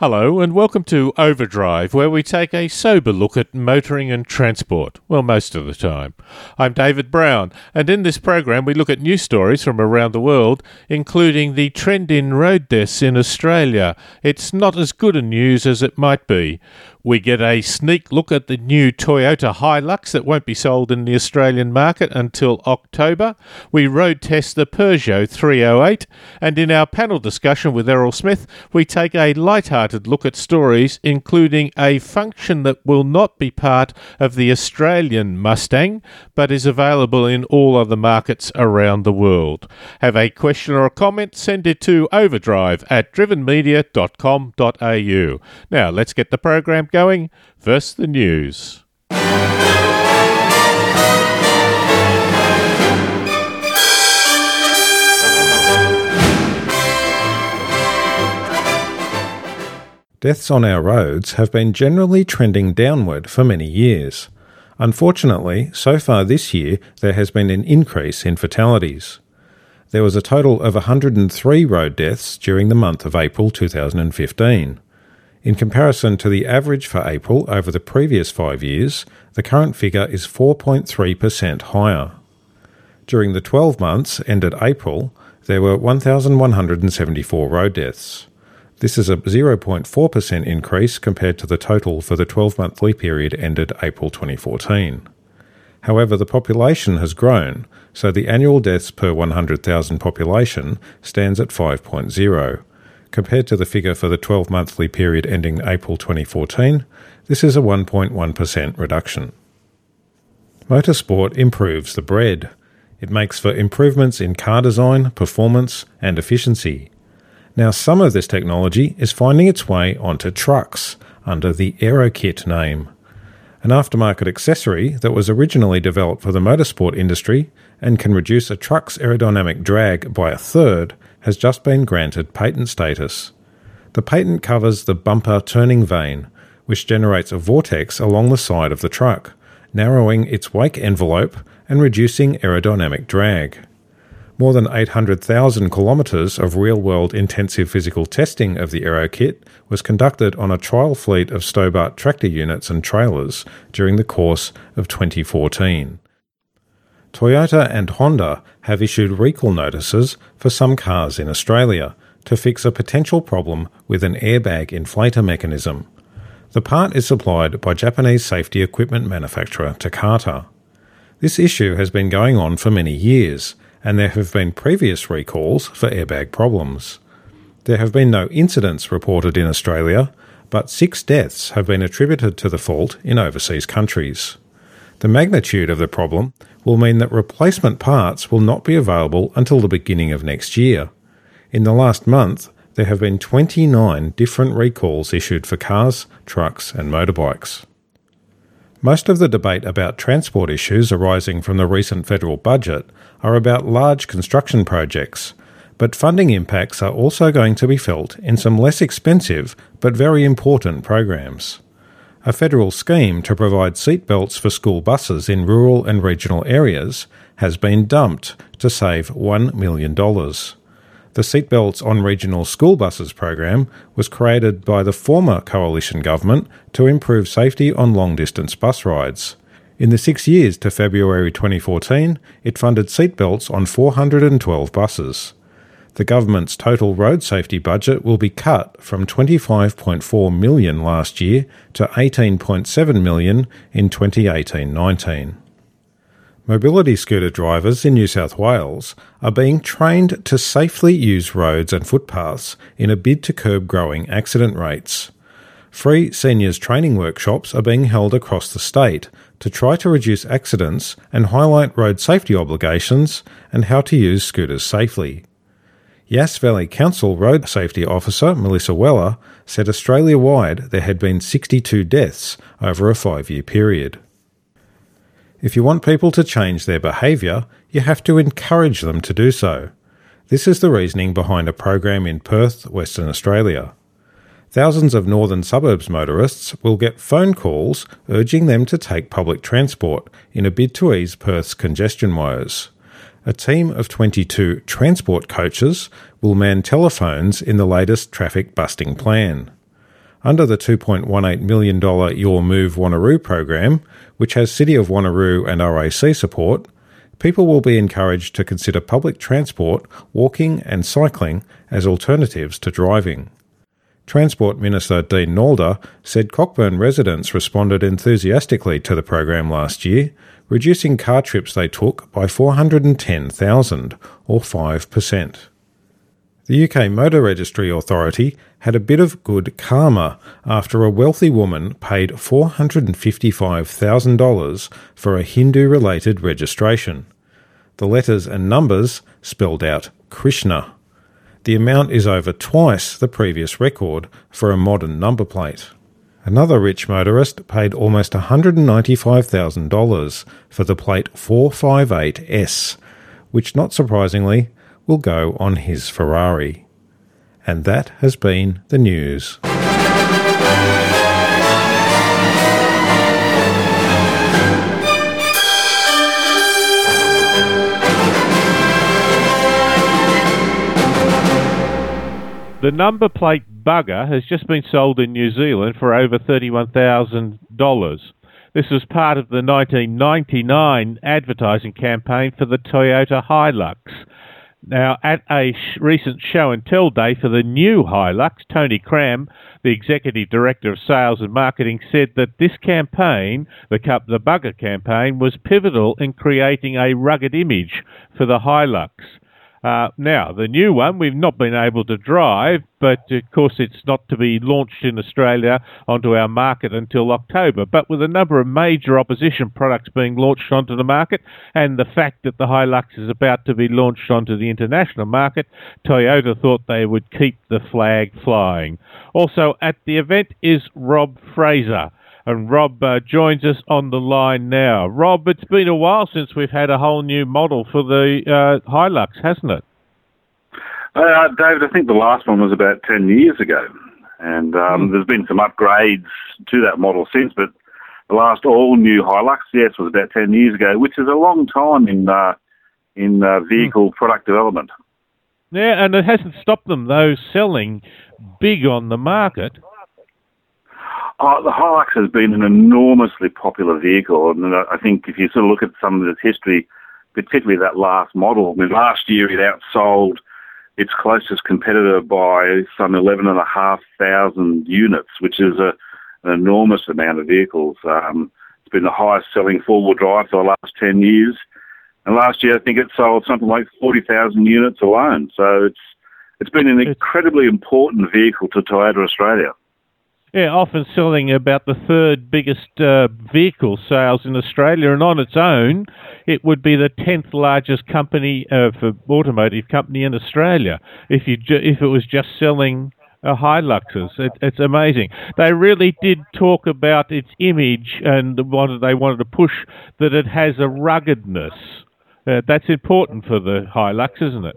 Hello, and welcome to Overdrive, where we take a sober look at motoring and transport. Well, most of the time. I'm David Brown, and in this program, we look at news stories from around the world, including the trend in road deaths in Australia. It's not as good a news as it might be. We get a sneak look at the new Toyota Hilux that won't be sold in the Australian market until October. We road test the Peugeot 308, and in our panel discussion with Errol Smith, we take a light-hearted look at stories including a function that will not be part of the Australian Mustang, but is available in all other markets around the world. Have a question or a comment? Send it to overdrive at drivenmedia.com.au. Now, let's get the program going. First, the news. Deaths on our roads have been generally trending downward for many years. Unfortunately, so far this year, there has been an increase in fatalities. There was a total of 103 road deaths during the month of April 2015. In comparison to the average for April over the previous five years, the current figure is 4.3% higher. During the 12 months ended April, there were 1,174 road deaths. This is a 0.4% increase compared to the total for the 12 monthly period ended April 2014. However, the population has grown, so the annual deaths per 100,000 population stands at 5.0. Compared to the figure for the 12 monthly period ending April 2014, this is a 1.1% reduction. Motorsport improves the bread. It makes for improvements in car design, performance, and efficiency. Now, some of this technology is finding its way onto trucks under the AeroKit name, an aftermarket accessory that was originally developed for the motorsport industry and can reduce a truck's aerodynamic drag by a third has just been granted patent status. The patent covers the bumper turning vane, which generates a vortex along the side of the truck, narrowing its wake envelope and reducing aerodynamic drag. More than 800,000 kilometres of real world intensive physical testing of the Aero kit was conducted on a trial fleet of Stobart tractor units and trailers during the course of 2014. Toyota and Honda have issued recall notices for some cars in Australia to fix a potential problem with an airbag inflator mechanism. The part is supplied by Japanese safety equipment manufacturer Takata. This issue has been going on for many years, and there have been previous recalls for airbag problems. There have been no incidents reported in Australia, but six deaths have been attributed to the fault in overseas countries. The magnitude of the problem will mean that replacement parts will not be available until the beginning of next year. In the last month, there have been 29 different recalls issued for cars, trucks, and motorbikes. Most of the debate about transport issues arising from the recent federal budget are about large construction projects, but funding impacts are also going to be felt in some less expensive but very important programs a federal scheme to provide seatbelts for school buses in rural and regional areas has been dumped to save $1 million. The Seatbelts on Regional School Buses program was created by the former coalition government to improve safety on long distance bus rides. In the six years to February 2014, it funded seatbelts on 412 buses the government's total road safety budget will be cut from 25.4 million last year to 18.7 million in 2018-19. Mobility scooter drivers in New South Wales are being trained to safely use roads and footpaths in a bid to curb growing accident rates. Free seniors training workshops are being held across the state to try to reduce accidents and highlight road safety obligations and how to use scooters safely. Yass Valley Council Road Safety Officer Melissa Weller said Australia wide there had been 62 deaths over a five year period. If you want people to change their behaviour, you have to encourage them to do so. This is the reasoning behind a program in Perth, Western Australia. Thousands of northern suburbs motorists will get phone calls urging them to take public transport in a bid to ease Perth's congestion woes a team of 22 transport coaches will man telephones in the latest traffic busting plan. Under the $2.18 million Your Move Wanneroo program, which has City of Wanneroo and RAC support, people will be encouraged to consider public transport, walking, and cycling as alternatives to driving. Transport Minister Dean Nalder said Cockburn residents responded enthusiastically to the program last year, reducing car trips they took by 410,000, or 5%. The UK Motor Registry Authority had a bit of good karma after a wealthy woman paid $455,000 for a Hindu related registration. The letters and numbers spelled out Krishna. The amount is over twice the previous record for a modern number plate. Another rich motorist paid almost $195,000 for the plate 458S, which not surprisingly will go on his Ferrari. And that has been the news. The number plate bugger has just been sold in New Zealand for over $31,000. This was part of the 1999 advertising campaign for the Toyota Hilux. Now, at a sh- recent show and tell day for the new Hilux, Tony Cramb, the executive director of sales and marketing, said that this campaign, the, cup, the bugger campaign, was pivotal in creating a rugged image for the Hilux. Uh, now, the new one we've not been able to drive, but of course it's not to be launched in Australia onto our market until October. But with a number of major opposition products being launched onto the market, and the fact that the Hilux is about to be launched onto the international market, Toyota thought they would keep the flag flying. Also at the event is Rob Fraser. And Rob uh, joins us on the line now. Rob, it's been a while since we've had a whole new model for the uh, Hilux, hasn't it? Uh, David, I think the last one was about 10 years ago. And um, mm. there's been some upgrades to that model since, but the last all-new Hilux, yes, was about 10 years ago, which is a long time in, uh, in uh, vehicle mm. product development. Yeah, and it hasn't stopped them, though, selling big on the market. Oh, the Hilux has been an enormously popular vehicle, and I think if you sort of look at some of its history, particularly that last model, I mean, last year it outsold its closest competitor by some 11,500 units, which is a, an enormous amount of vehicles. Um, it's been the highest selling four-wheel drive for the last 10 years. And last year, I think it sold something like 40,000 units alone. So it's it's been an incredibly important vehicle to Toyota Australia. Yeah, often selling about the third biggest uh, vehicle sales in Australia, and on its own, it would be the tenth largest company uh, for automotive company in Australia if you ju- if it was just selling uh, Hiluxes. It, it's amazing. They really did talk about its image and wanted they wanted to push that it has a ruggedness. Uh, that's important for the Hilux, isn't it?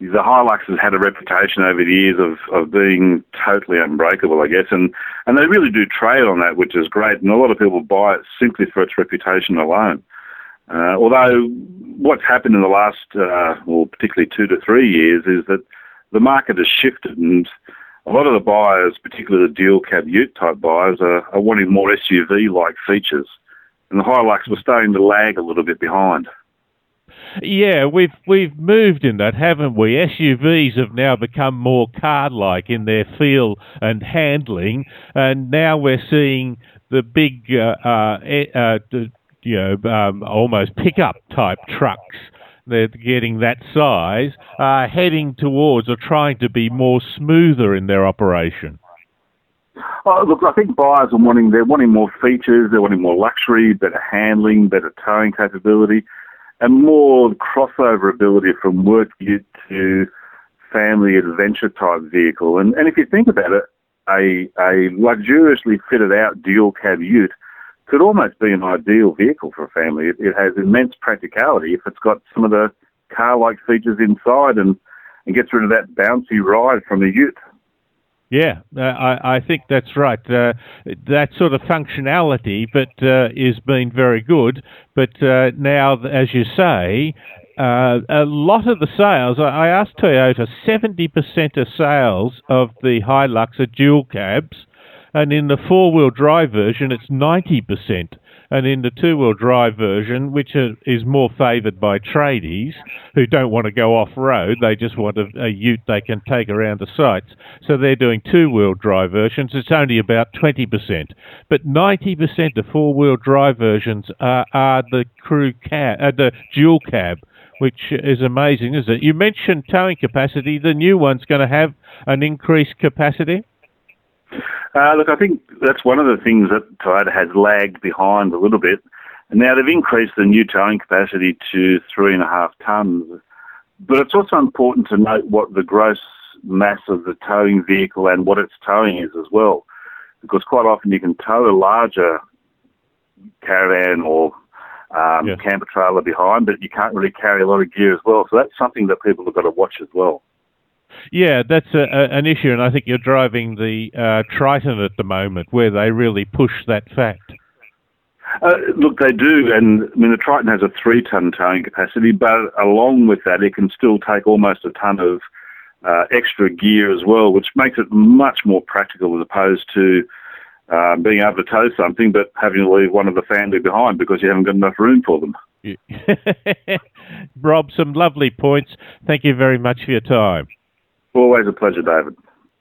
The Hilux has had a reputation over the years of, of being totally unbreakable, I guess, and, and they really do trade on that, which is great, and a lot of people buy it simply for its reputation alone. Uh, although what's happened in the last, uh, well, particularly two to three years, is that the market has shifted, and a lot of the buyers, particularly the dual cab ute type buyers, are, are wanting more SUV-like features, and the Hilux was starting to lag a little bit behind. Yeah, we've we've moved in that, haven't we? SUVs have now become more car-like in their feel and handling, and now we're seeing the big, uh, uh, uh, you know, um, almost pickup type trucks. They're getting that size, uh, heading towards or trying to be more smoother in their operation. Oh, look, I think buyers are wanting they're wanting more features, they're wanting more luxury, better handling, better towing capability and more crossover ability from work ute to family adventure type vehicle. And, and if you think about it, a, a luxuriously fitted out dual cab ute could almost be an ideal vehicle for a family. It, it has immense practicality if it's got some of the car-like features inside and, and gets rid of that bouncy ride from the ute. Yeah, uh, I, I, think that's right. Uh, that sort of functionality, but uh, is been very good. But uh, now, as you say, uh, a lot of the sales, I asked Toyota, 70% of sales of the Hilux are dual cabs, and in the four wheel drive version, it's 90% and in the two-wheel drive version, which is more favoured by tradies who don't want to go off-road, they just want a, a ute they can take around the sites. So they're doing two-wheel drive versions. It's only about 20%, but 90% of four-wheel drive versions are, are the crew cab, uh, the dual cab which is amazing, isn't it? You mentioned towing capacity. The new one's going to have an increased capacity. Uh, look, I think that's one of the things that Toyota has lagged behind a little bit. And now they've increased the new towing capacity to three and a half tonnes. But it's also important to note what the gross mass of the towing vehicle and what its towing is as well. Because quite often you can tow a larger caravan or um, yeah. camper trailer behind, but you can't really carry a lot of gear as well. So that's something that people have got to watch as well. Yeah, that's a, a, an issue, and I think you're driving the uh, Triton at the moment, where they really push that fact. Uh, look, they do, and I mean the Triton has a three-ton towing capacity, but along with that, it can still take almost a ton of uh, extra gear as well, which makes it much more practical as opposed to uh, being able to tow something but having to leave one of the family behind because you haven't got enough room for them. Rob, some lovely points. Thank you very much for your time. Always a pleasure, David.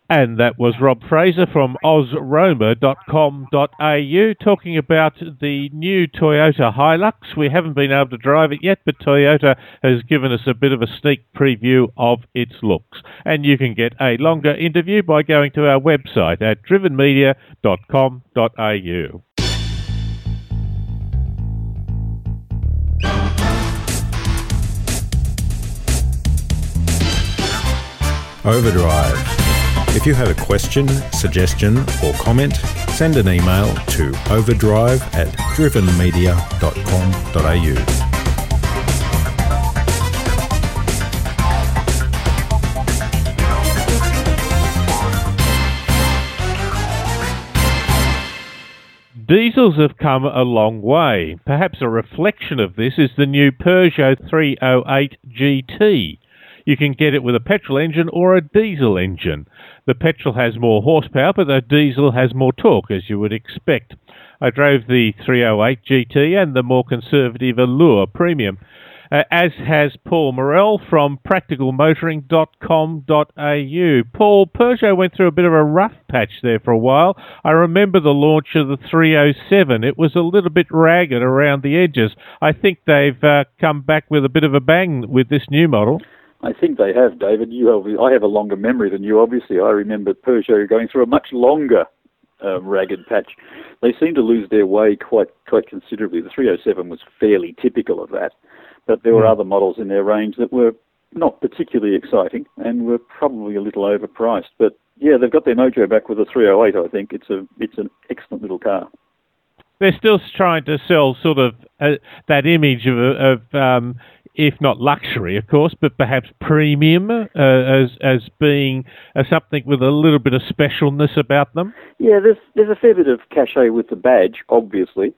And that was Rob Fraser from ozroamer.com.au talking about the new Toyota Hilux. We haven't been able to drive it yet, but Toyota has given us a bit of a sneak preview of its looks. And you can get a longer interview by going to our website at drivenmedia.com.au. Overdrive. If you have a question, suggestion, or comment, send an email to overdrive at drivenmedia.com.au. Diesels have come a long way. Perhaps a reflection of this is the new Peugeot 308 GT. You can get it with a petrol engine or a diesel engine. The petrol has more horsepower, but the diesel has more torque, as you would expect. I drove the 308 GT and the more conservative Allure Premium. Uh, as has Paul Morell from practicalmotoring.com.au. Paul, Peugeot went through a bit of a rough patch there for a while. I remember the launch of the 307. It was a little bit ragged around the edges. I think they've uh, come back with a bit of a bang with this new model. I think they have, David. You have, I have a longer memory than you. Obviously, I remember Peugeot going through a much longer uh, ragged patch. They seem to lose their way quite quite considerably. The 307 was fairly typical of that, but there were mm. other models in their range that were not particularly exciting and were probably a little overpriced. But yeah, they've got their mojo back with the 308. I think it's a it's an excellent little car. They're still trying to sell sort of uh, that image of, of um, if not luxury, of course, but perhaps premium uh, as as being uh, something with a little bit of specialness about them? Yeah, there's there's a fair bit of cachet with the badge, obviously.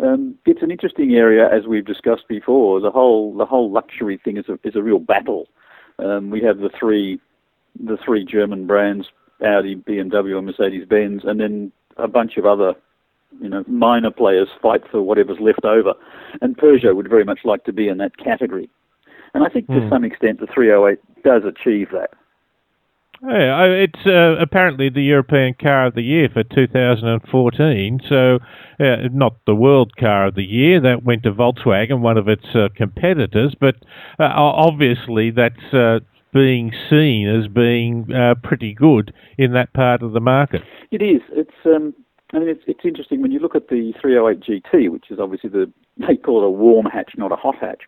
Um, it's an interesting area, as we've discussed before. The whole the whole luxury thing is a is a real battle. Um, we have the three the three German brands: Audi, BMW, and Mercedes Benz, and then a bunch of other you know, minor players fight for whatever's left over. And Peugeot would very much like to be in that category. And I think to mm. some extent the 308 does achieve that. Yeah, it's uh, apparently the European Car of the Year for 2014. So, uh, not the World Car of the Year. That went to Volkswagen, one of its uh, competitors. But uh, obviously, that's uh, being seen as being uh, pretty good in that part of the market. It is. It's um, I mean, it's, it's interesting when you look at the 308 GT, which is obviously the, they call it a warm hatch, not a hot hatch.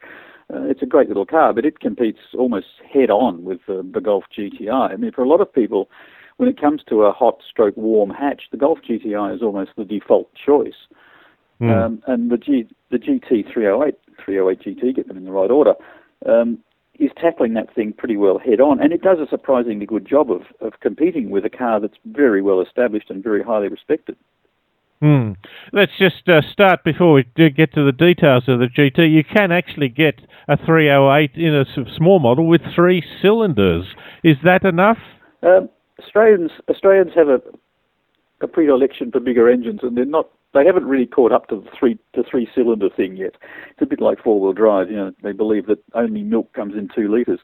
Uh, it's a great little car, but it competes almost head on with uh, the Golf GTI. I mean, for a lot of people, when it comes to a hot stroke warm hatch, the Golf GTI is almost the default choice. Mm. Um, and the, G, the GT 308, 308 GT, get them in the right order, um, is tackling that thing pretty well head on. And it does a surprisingly good job of, of competing with a car that's very well established and very highly respected. Hmm. Let's just uh, start before we get to the details of the GT. You can actually get a 308 in a small model with three cylinders. Is that enough? Um, Australians Australians have a, a predilection for bigger engines, and they're not. They haven't really caught up to the three to three cylinder thing yet. It's a bit like four wheel drive. You know, they believe that only milk comes in two litres.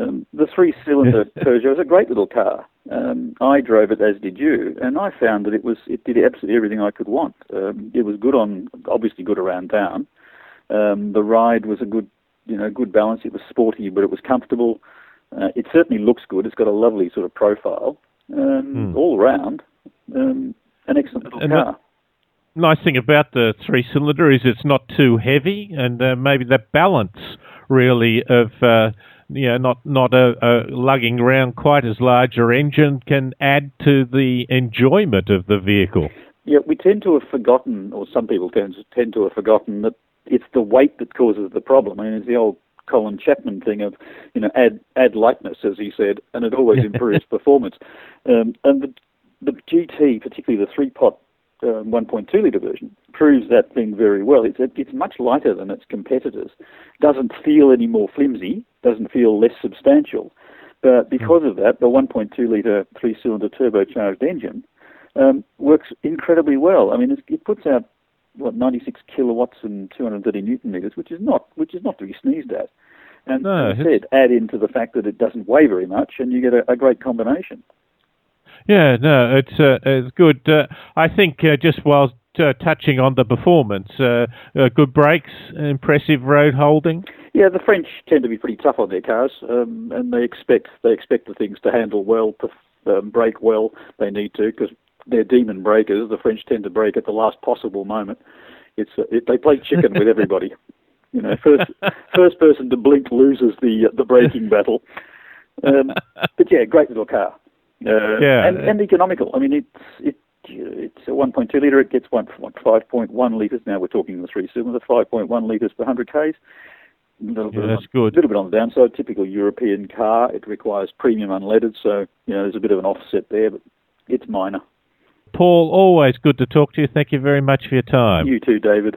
Um, the three cylinder Peugeot is a great little car. Um, I drove it as did you, and I found that it was it did absolutely everything I could want. Um, it was good on obviously good around town. Um, the ride was a good you know good balance. It was sporty, but it was comfortable. Uh, it certainly looks good. It's got a lovely sort of profile um, mm. all around. Um, an excellent little and car. The nice thing about the three cylinder is it's not too heavy, and uh, maybe that balance really of uh, you know not not a, a, lugging around quite as larger engine can add to the enjoyment of the vehicle. Yeah, we tend to have forgotten, or some people tend to, tend to have forgotten that it's the weight that causes the problem. I mean, it's the old Colin Chapman thing of, you know, add add lightness, as he said, and it always improves performance. Um, and the the GT, particularly the three pot um, 1.2 litre version, proves that thing very well. It's it's much lighter than its competitors, doesn't feel any more flimsy, doesn't feel less substantial. But because of that, the 1.2 litre three-cylinder turbocharged engine um, works incredibly well. I mean, it puts out what 96 kilowatts and 230 newton meters, which is not which is not to be sneezed at. And no, instead, add into the fact that it doesn't weigh very much, and you get a, a great combination. Yeah, no, it's uh, it's good. Uh, I think uh, just while uh, touching on the performance, uh, uh, good brakes, impressive road holding. Yeah, the French tend to be pretty tough on their cars, um, and they expect they expect the things to handle well, um, brake well. They need to because they're demon breakers. The French tend to brake at the last possible moment. It's it, they play chicken with everybody. You know, first first person to blink loses the the braking battle. Um, but yeah, great little car. Uh, yeah, and, and economical. I mean, it's it it's a 1.2 litre. It gets one 5.1 litres. Now we're talking the three cylinder, 5.1 litres per 100 k's. Yeah, that's on, good. A little bit on the downside. Typical European car. It requires premium unleaded, so you know there's a bit of an offset there, but it's minor. Paul, always good to talk to you. Thank you very much for your time. You too, David.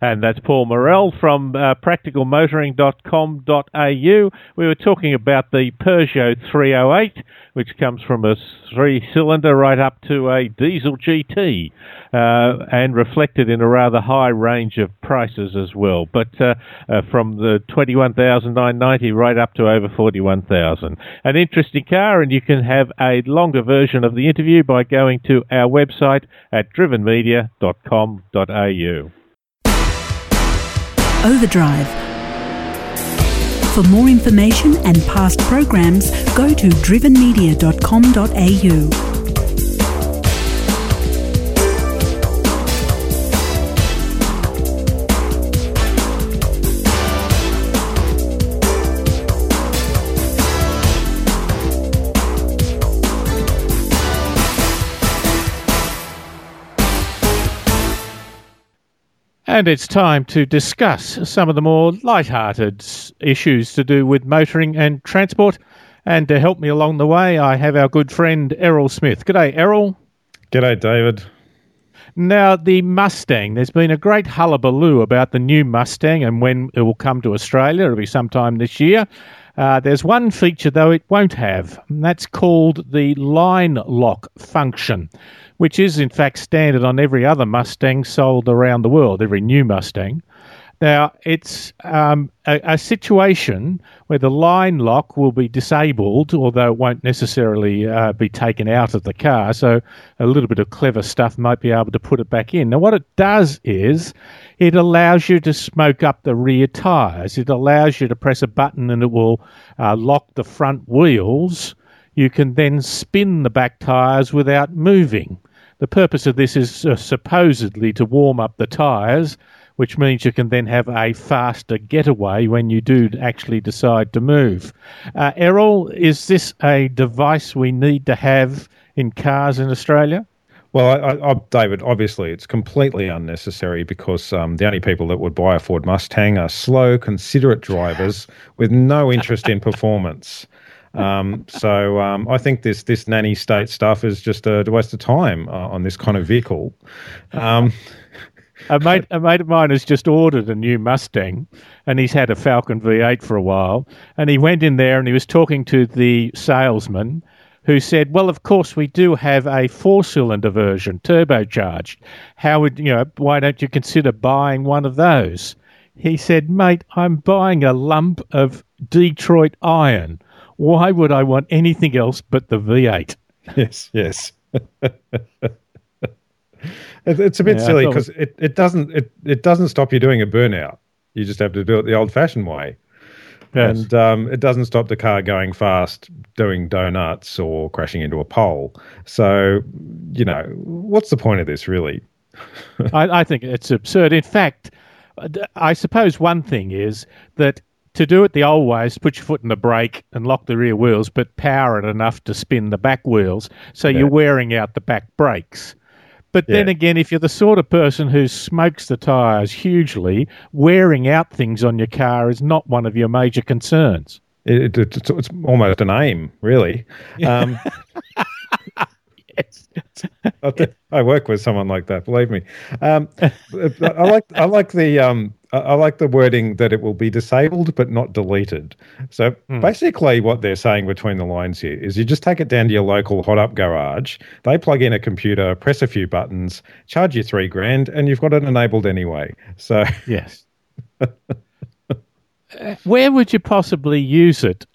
And that's Paul Morrell from uh, practicalmotoring.com.au. We were talking about the Peugeot 308, which comes from a three cylinder right up to a diesel GT, uh, and reflected in a rather high range of prices as well. But uh, uh from the 21,990 right up to over 41,000. An interesting car, and you can have a longer version of the interview by going to our website at drivenmedia.com.au. Overdrive. For more information and past programs, go to drivenmedia.com.au. And it's time to discuss some of the more light-hearted issues to do with motoring and transport. And to help me along the way, I have our good friend Errol Smith. G'day, Errol. G'day, David. Now, the Mustang, there's been a great hullabaloo about the new Mustang and when it will come to Australia. It'll be sometime this year. Uh, there's one feature, though, it won't have, and that's called the line lock function which is in fact standard on every other Mustang sold around the world, every new Mustang. Now, it's um, a, a, situation where the line lock will be disabled, although it won't necessarily uh, be taken out of the car. So, a little bit of clever stuff might be able to put it back in. Now, what it does is it allows you to smoke up the rear tyres. It allows you to press a button and it will uh, lock the front wheels. You can then spin the back tyres without moving. The purpose of this is uh, supposedly to warm up the tyres, which means you can then have a faster getaway when you do actually decide to move. Uh, Errol, is this a device we need to have in cars in Australia? Well, I, I, David, obviously it's completely unnecessary because um, the only people that would buy a Ford Mustang are slow, considerate drivers with no interest in performance. Um, so um, I think this this nanny state stuff is just a waste of time uh, on this kind of vehicle. A mate, a mate of mine has just ordered a new Mustang, and he's had a Falcon V8 for a while. And he went in there and he was talking to the salesman, who said, "Well, of course we do have a four-cylinder version, turbocharged. How would you know? Why don't you consider buying one of those?" He said, "Mate, I'm buying a lump of Detroit iron. Why would I want anything else but the V8?" Yes, yes. it's a bit Yeah, silly because it, it doesn't it, it doesn't stop you doing a burnout. You just have to do it the old-fashioned way. Yes. And um, it doesn't stop the car going fast, doing donuts, or crashing into a pole. So, you know, what's the point of this, really? I, I think it's absurd. In fact, I suppose one thing is that to do it the old way is put your foot in the brake and lock the rear wheels, but power it enough to spin the back wheels, so Yeah. you're wearing out the back brakes. But then again, if you're the sort of person who smokes the tyres hugely, wearing out things on your car is not one of your major concerns. It, it, it's, it's almost an aim, really. Um, Yes. I, I work with someone like that. Believe me. Um, I like I like the um, I- I like the wording that it will be disabled but not deleted. So hmm. basically, what they're saying between the lines here is you just take it down to your local hot up garage. They plug in a computer, press a few buttons, charge you three grand, and you've got it enabled anyway. So Yes. Where would you possibly use it?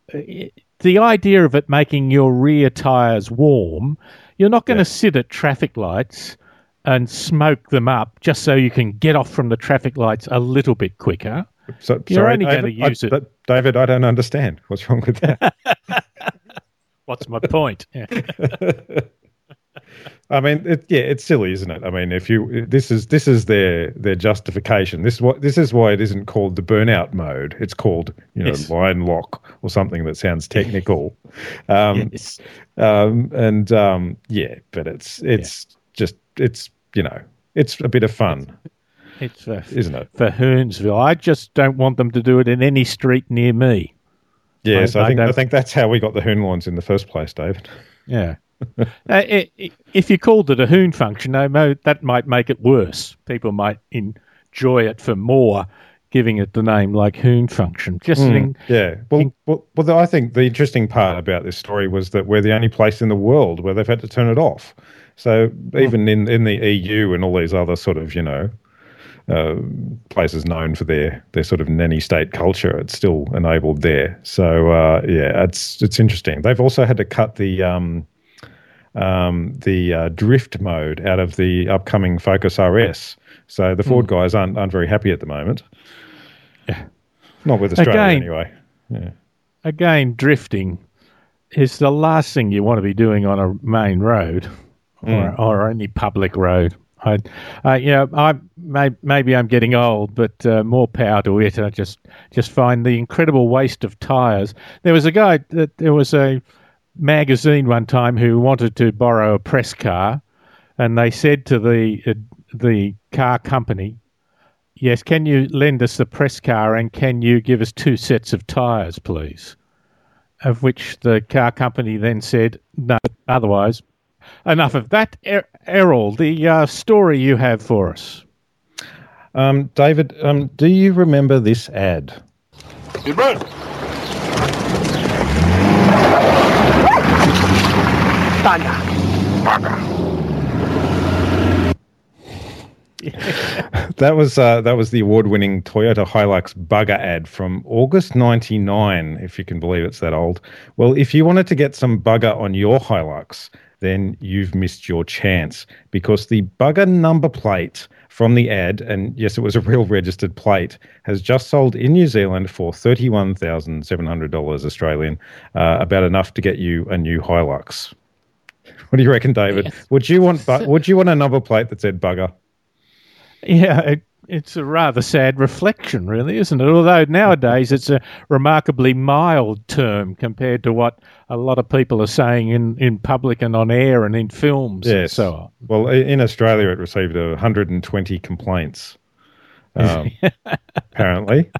The idea of it making your rear tyres warm, you're not going to Yeah. sit at traffic lights and smoke them up just so you can get off from the traffic lights a little bit quicker. so You're sorry, only David, I- use it- but David, I don't understand what's wrong with that. What's my point? Yeah. I mean, it, yeah, it's silly, isn't it? I mean, if you this is this is their their justification. This is what this is why it isn't called the burnout mode. It's called you know Yes. line lock or something that sounds technical. Um, Yes. um, and um, yeah, but it's it's just it's you know it's a bit of fun, It's for, isn't it? for Hoonsville. I just don't want them to do it in any street near me. Yes, I- I, think I, think that's how we got the Hoonlines in the first place, David. Yeah. uh, i i if you called it a hoon function, that might make it worse. People might enjoy it for more, giving it the name like hoon function. Just in, Yeah. Well, well, well, I think the interesting part about this story was that we're the only place in the world where they've had to turn it off. So even in, in the EU and all these other sort of, you know, uh, places known for their, their sort of nanny state culture, it's still enabled there. So uh, yeah, it's it's interesting. They've also had to cut the um, um, the uh, drift mode out of the upcoming Focus RS. So the Ford guys aren't aren't very happy at the moment. Yeah, not with Australia Again- anyway. Yeah. again, drifting is the last thing you want to be doing on a main road or, or any public road. I, uh, you know, I may, maybe I'm getting old, but uh, more power to it. I just just find the incredible waste of tires. There was a guy that there was a magazine one time who wanted to borrow a press car, and they said to the uh, the car company, "Yes, can you lend us the press car, and can you give us two sets of tires, please?" Of which the car company then said, "No, otherwise." Enough of that, er- Errol. The uh, story you have for us. Um, David, um, do you remember this ad? That was uh, that was the award-winning Toyota Hilux bugger ad from August '99, if you can believe it's that old. Well, if you wanted to get some bugger on your Hilux, then you've missed your chance because the bugger number plate from the ad, and yes, it was a real registered plate, has just sold in New Zealand for thirty-one thousand seven hundred dollars Australian, uh, about enough to get you a new Hilux. What do you reckon, David? Would you want bu- Would you want a number plate that said bugger? Yeah, it, it's a rather sad reflection, really, isn't it? Although nowadays it's a remarkably mild term compared to what a lot of people are saying in, in public and on air and in films and so on. Well, in Australia, it received 120 complaints, um, apparently.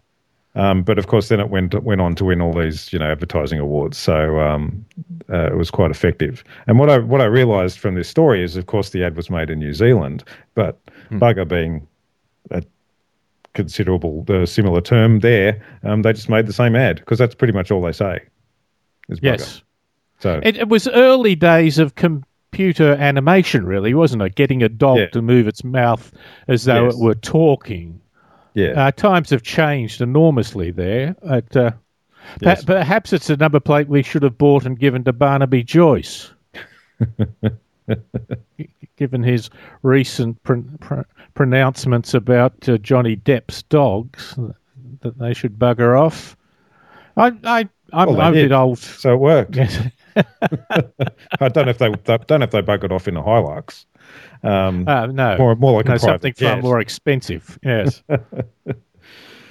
Um, but of course, then it went went on to win all these you know advertising awards. So um, uh, it was quite effective. And what I what I realised from this story is, of course, the ad was made in New Zealand, but hmm. bugger being a considerable uh, similar term there, um, they just made the same ad because that's pretty much all they say. yes. So it, it, was early days of computer animation, really, wasn't it? Getting a dog yeah. to move its mouth as though yes. it were talking. Yeah. Uh, times have changed enormously there. At, uh, yes. perhaps it's a number plate we should have bought and given to Barnaby Joyce. given his recent pr- pr- pronouncements about uh, Johnny Depp's dogs, that they should bugger off. I, I, I'm, well, I'm a bit old. So it worked. I don't know if they, don't know if they buggered off in a Hilux. Um, uh, no, more, more like no, something jet. far more expensive. Yes, they're,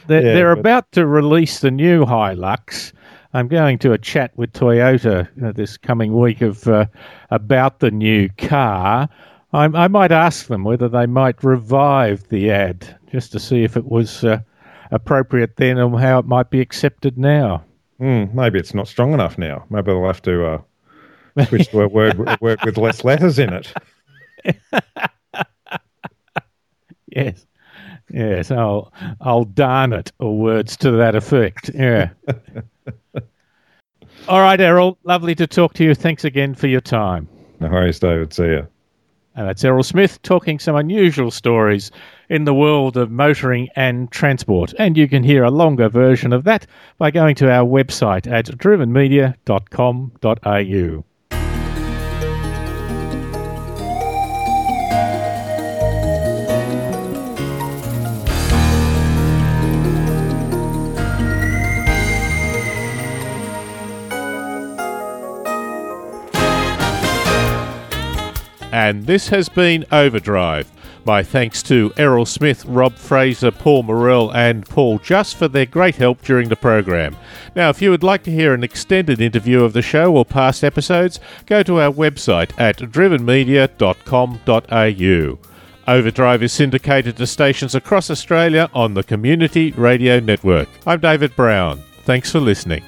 yeah, they're about to release the new Hilux. I'm going to a chat with Toyota uh, this coming week of uh, about the new car. I, I, might ask them whether they might revive the ad just to see if it was uh, appropriate then and how it might be accepted now. Mm, maybe it's not strong enough now. Maybe they'll have to uh, switch to a word, a word with less letters in it. yes. Yes, I'll, I'll darn it, or words to that effect. Yeah. All right, Errol. Lovely to talk to you. Thanks again for your time. No worries, David. See you. And that's Errol Smith talking some unusual stories in the world of motoring and transport. And you can hear a longer version of that by going to our website at drivenmedia.com.au. And this has been Overdrive. My thanks to Errol Smith, Rob Fraser, Paul Morell, and Paul Just for their great help during the program. Now, if you would like to hear an extended interview of the show or past episodes, go to our website at drivenmedia.com.au. Overdrive is syndicated to stations across Australia on the Community Radio Network. I'm David Brown. Thanks for listening.